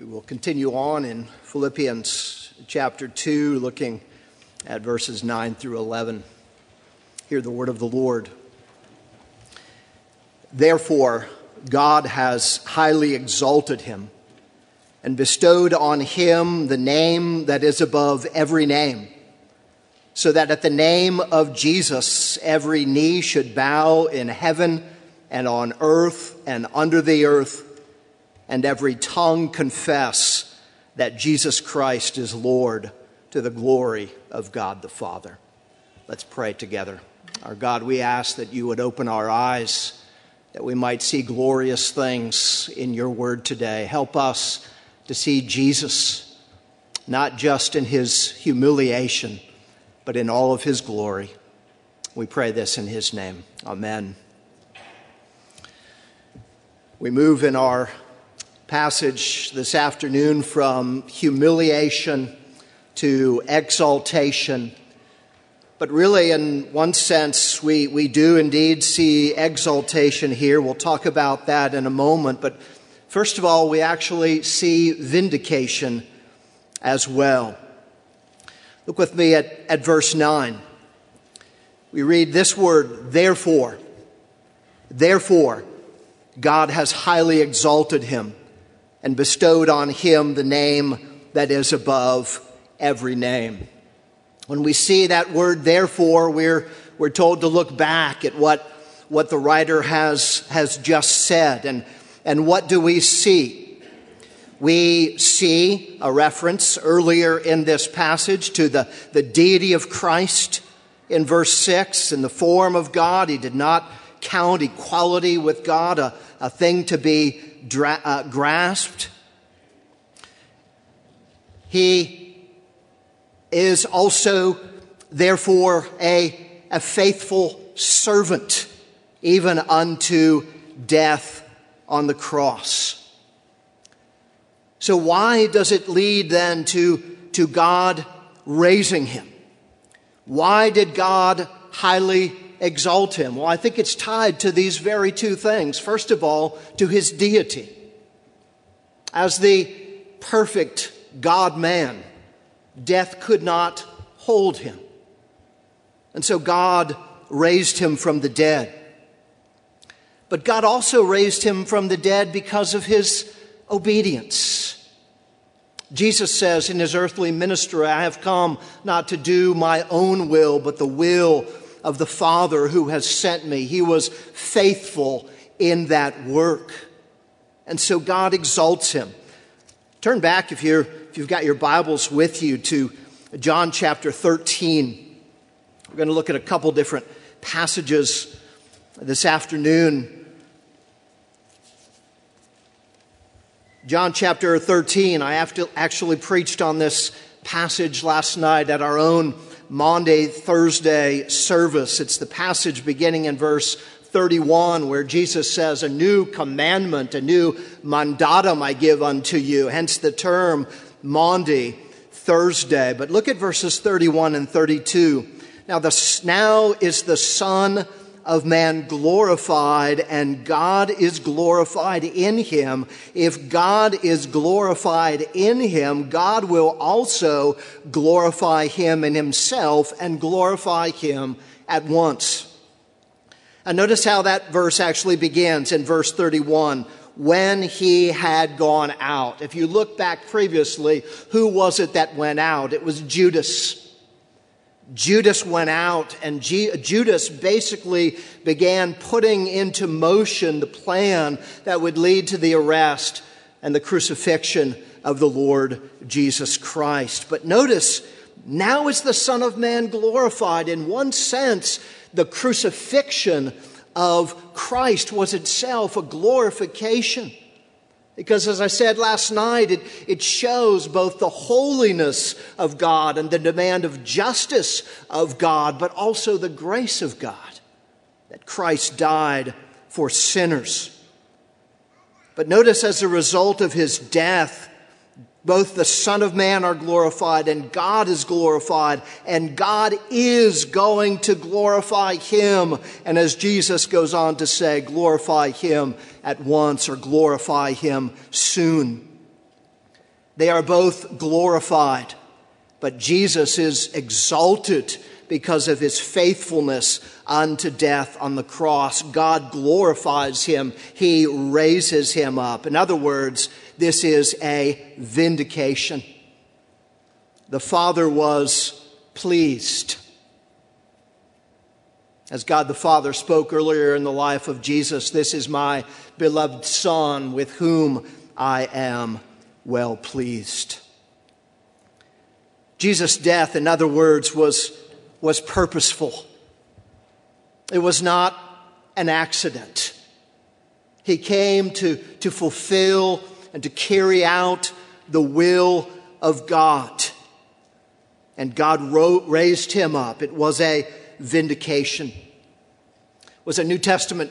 We will continue on in Philippians chapter 2, looking at verses 9 through 11. Hear the word of the Lord. Therefore, God has highly exalted him and bestowed on him the name that is above every name, so that at the name of Jesus every knee should bow in heaven and on earth and under the earth and every tongue confess that Jesus Christ is Lord to the glory of God the Father. Let's pray together. Our God, we ask that you would open our eyes, that we might see glorious things in your word today. Help us to see Jesus, not just in his humiliation, but in all of his glory. We pray this in his name. Amen. We move in our passage this afternoon from humiliation to exaltation. But really, in one sense, we, we do indeed see exaltation here. We'll talk about that in a moment. But first of all, we actually see vindication as well. Look with me at, at verse 9. We read this word, therefore. Therefore, God has highly exalted him and bestowed on him the name that is above every name. When we see that word, therefore, we're, we're told to look back at what, what the writer has, has just said. And, and what do we see? We see a reference earlier in this passage to the, the deity of Christ in verse 6 in the form of God. He did not count equality with God a, a thing to be dra- uh, grasped. He is also, therefore, a, a faithful servant, even unto death on the cross. So, why does it lead then to, to God raising him? Why did God highly exalt him? Well, I think it's tied to these very two things. First of all, to his deity. As the perfect God man, death could not hold him. And so God raised him from the dead. But God also raised him from the dead because of his obedience. Jesus says in his earthly ministry, I have come not to do my own will, but the will of the Father who has sent me. He was faithful in that work. And so God exalts him. Turn back if, you're, if you've got your Bibles with you to John chapter 13. We're going to look at a couple different passages this afternoon. John chapter 13, I actually preached on this passage last night at our own Maundy, Thursday service. It's the passage beginning in verse 31 where Jesus says, A new commandment, a new mandatum I give unto you, hence the term Maundy, Thursday. But look at verses 31 and 32. Now, the, now is the Son of man glorified, and God is glorified in him. If God is glorified in him, God will also glorify him in himself and glorify him at once. And notice how that verse actually begins in verse 31 when he had gone out. If you look back previously, who was it that went out? It was Judas. Judas went out, and G- Judas basically began putting into motion the plan that would lead to the arrest and the crucifixion of the Lord Jesus Christ. But notice, now is the Son of Man glorified. In one sense, the crucifixion of Christ was itself a glorification. Because, as I said last night, it, it shows both the holiness of God and the demand of justice of God, but also the grace of God that Christ died for sinners. But notice, as a result of his death, both the Son of Man are glorified and God is glorified, and God is going to glorify him. And as Jesus goes on to say, glorify him at once or glorify him soon. They are both glorified, but Jesus is exalted because of his faithfulness unto death on the cross. God glorifies him, he raises him up. In other words, this is a vindication. The Father was pleased. As God the Father spoke earlier in the life of Jesus, this is my beloved Son with whom I am well pleased. Jesus' death, in other words, was, was purposeful. It was not an accident. He came to, to fulfill and to carry out the will of God. And God wrote, raised him up. It was a vindication. It was a New Testament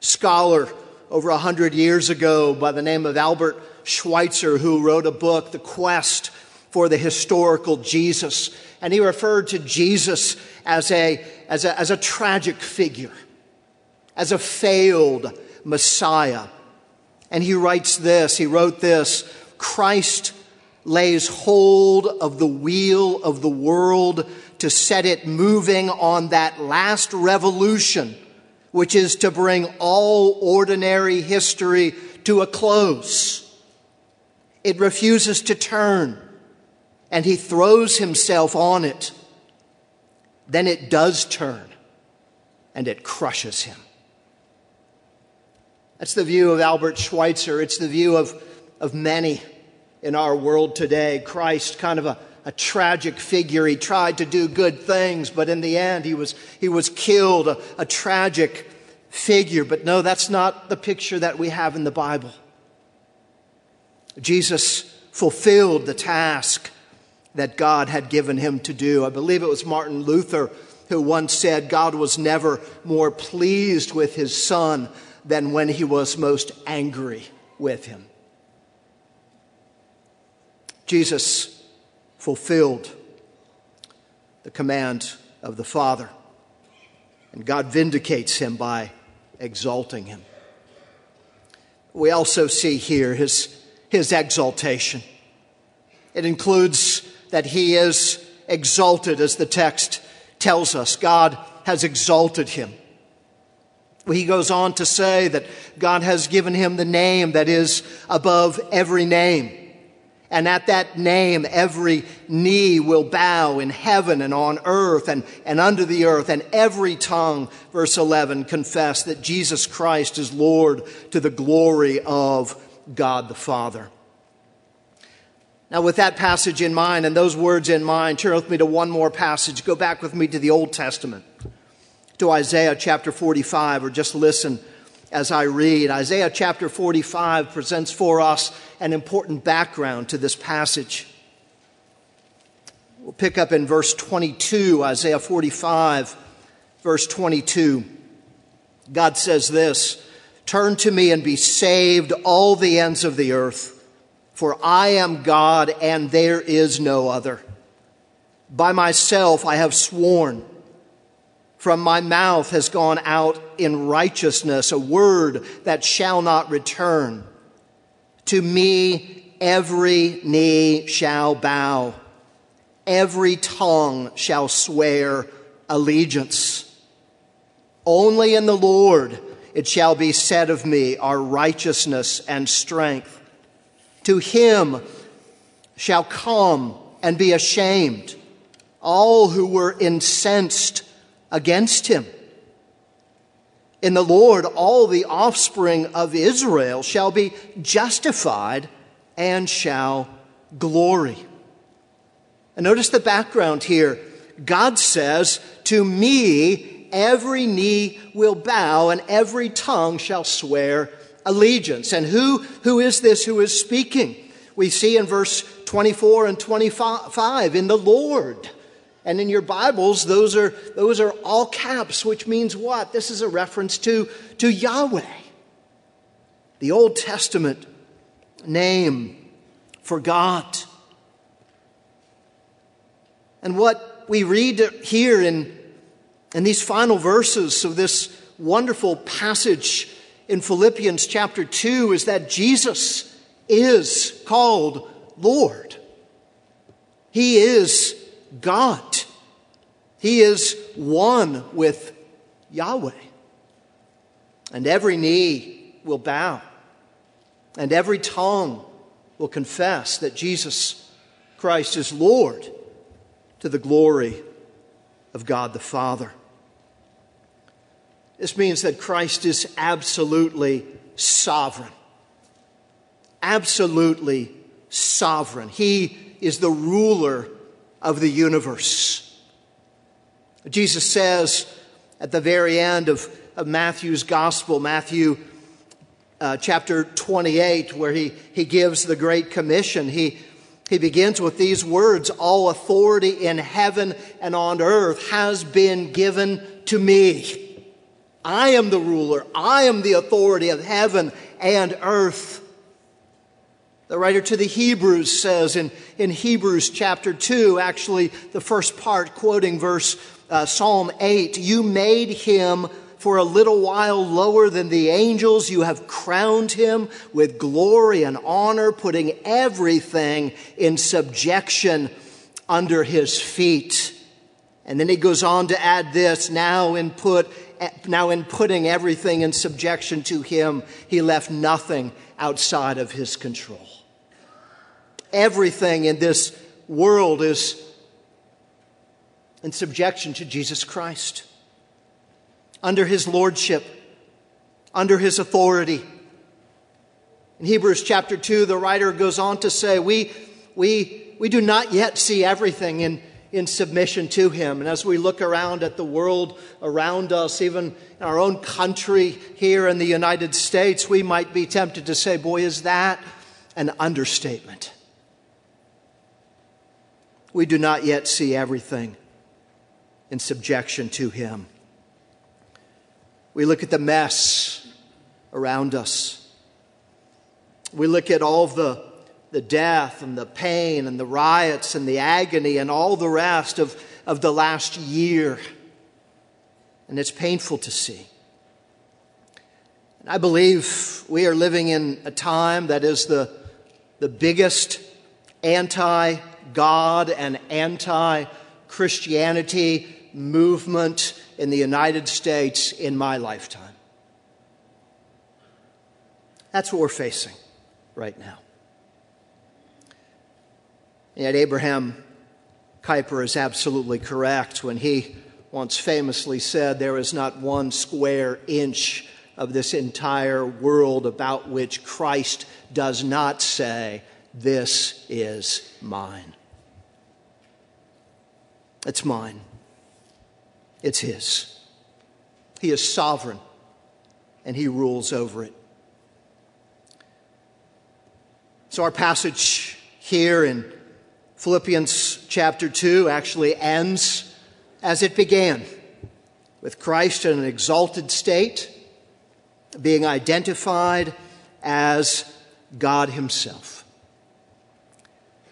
scholar over a hundred years ago by the name of Albert Schweitzer who wrote a book, The Quest for the Historical Jesus. And he referred to Jesus as a, as a, as a tragic figure, as a failed Messiah. And he writes this, he wrote this Christ lays hold of the wheel of the world to set it moving on that last revolution, which is to bring all ordinary history to a close. It refuses to turn, and he throws himself on it. Then it does turn, and it crushes him. That's the view of Albert Schweitzer. It's the view of, of many in our world today. Christ, kind of a, a tragic figure. He tried to do good things, but in the end, he was, he was killed, a, a tragic figure. But no, that's not the picture that we have in the Bible. Jesus fulfilled the task that God had given him to do. I believe it was Martin Luther who once said God was never more pleased with his son than when he was most angry with him. Jesus fulfilled the command of the Father, and God vindicates him by exalting him. We also see here his, his exaltation. It includes that he is exalted, as the text tells us. God has exalted him. He goes on to say that God has given him the name that is above every name. And at that name, every knee will bow in heaven and on earth and, and under the earth, and every tongue, verse 11, confess that Jesus Christ is Lord to the glory of God the Father. Now, with that passage in mind and those words in mind, turn with me to one more passage. Go back with me to the Old Testament, to Isaiah chapter 45, or just listen as I read. Isaiah chapter 45 presents for us an important background to this passage. We'll pick up in verse 22, Isaiah 45, verse 22. God says this Turn to me and be saved, all the ends of the earth, for I am God and there is no other. By myself I have sworn from my mouth has gone out in righteousness, a word that shall not return. To me, every knee shall bow, every tongue shall swear allegiance. Only in the Lord it shall be said of me, our righteousness and strength. To him shall come and be ashamed all who were incensed against him. In the Lord, all the offspring of Israel shall be justified and shall glory. And notice the background here. God says, To me, every knee will bow and every tongue shall swear allegiance. And who, who is this who is speaking? We see in verse 24 and 25 in the Lord. And in your Bibles, those are, those are all caps, which means what? This is a reference to, to Yahweh, the Old Testament name for God. And what we read here in, in these final verses of this wonderful passage in Philippians chapter 2 is that Jesus is called Lord. He is God. He is one with Yahweh. And every knee will bow, and every tongue will confess that Jesus Christ is Lord to the glory of God the Father. This means that Christ is absolutely sovereign. Absolutely sovereign. He is the ruler of the universe. Jesus says at the very end of, of Matthew's gospel, Matthew uh, chapter 28, where he, he gives the Great Commission, he, he begins with these words All authority in heaven and on earth has been given to me. I am the ruler, I am the authority of heaven and earth. The writer to the Hebrews says in, in Hebrews chapter 2, actually the first part, quoting verse uh, Psalm 8, you made him for a little while lower than the angels. You have crowned him with glory and honor, putting everything in subjection under his feet. And then he goes on to add this now and put now in putting everything in subjection to him, he left nothing outside of his control. Everything in this world is in subjection to Jesus Christ, under his lordship, under his authority. In Hebrews chapter 2, the writer goes on to say, We, we, we do not yet see everything in, in submission to him. And as we look around at the world around us, even in our own country here in the United States, we might be tempted to say, Boy, is that an understatement? We do not yet see everything in subjection to Him. We look at the mess around us. We look at all the, the death and the pain and the riots and the agony and all the rest of, of the last year. And it's painful to see. And I believe we are living in a time that is the, the biggest anti God and anti Christianity movement in the United States in my lifetime. That's what we're facing right now. Yet, Abraham Kuyper is absolutely correct when he once famously said, There is not one square inch of this entire world about which Christ does not say, This is mine. It's mine. It's His. He is sovereign and He rules over it. So, our passage here in Philippians chapter 2 actually ends as it began with Christ in an exalted state, being identified as God Himself.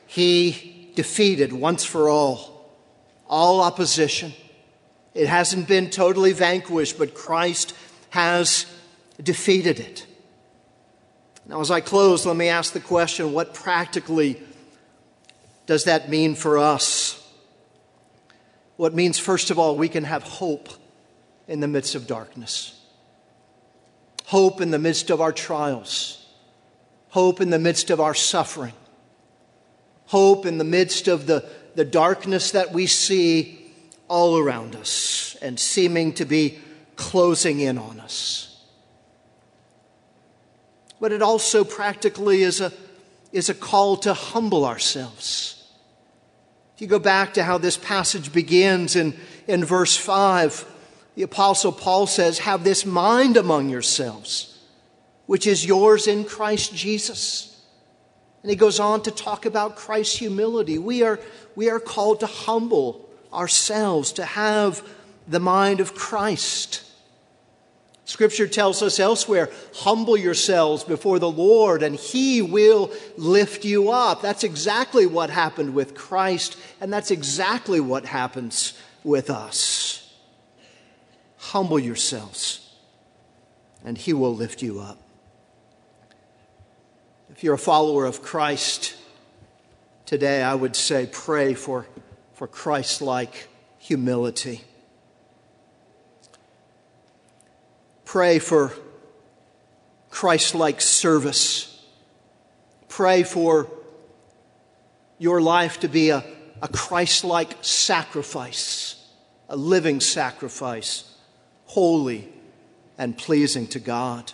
He defeated once for all all opposition it hasn't been totally vanquished, but Christ has defeated it. Now, as I close, let me ask the question what practically does that mean for us? What means, first of all, we can have hope in the midst of darkness, hope in the midst of our trials, hope in the midst of our suffering, hope in the midst of the, the darkness that we see all around us and seeming to be closing in on us. But it also practically is a, is a call to humble ourselves. If you go back to how this passage begins in, in verse 5, the Apostle Paul says, Have this mind among yourselves, which is yours in Christ Jesus. And he goes on to talk about Christ's humility. We are, we are called to humble ourselves, to have the mind of Christ. Scripture tells us elsewhere humble yourselves before the Lord and He will lift you up. That's exactly what happened with Christ, and that's exactly what happens with us. Humble yourselves, and He will lift you up. If you're a follower of Christ, today, I would say pray for, for Christ like humility. Pray for Christ like service. Pray for your life to be a, a Christ like sacrifice, a living sacrifice, holy and pleasing to God.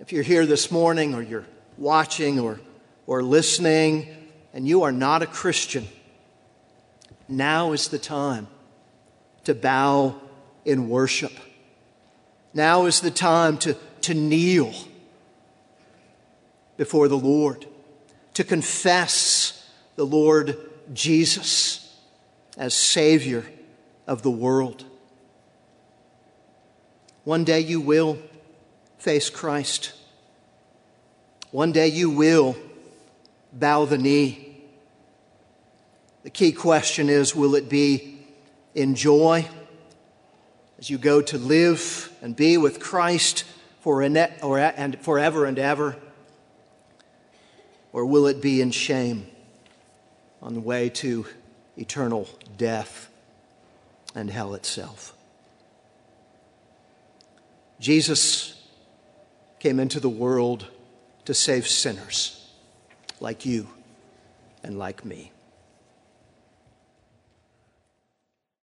If you're here this morning or you're watching or, or listening and you are not a Christian, now is the time to bow in worship. Now is the time to, to kneel before the Lord, to confess the Lord Jesus as Savior of the world. One day you will face Christ. One day you will bow the knee. The key question is will it be in joy as you go to live and be with Christ for or, and forever and ever? Or will it be in shame on the way to eternal death and hell itself? Jesus came into the world to save sinners like you and like me.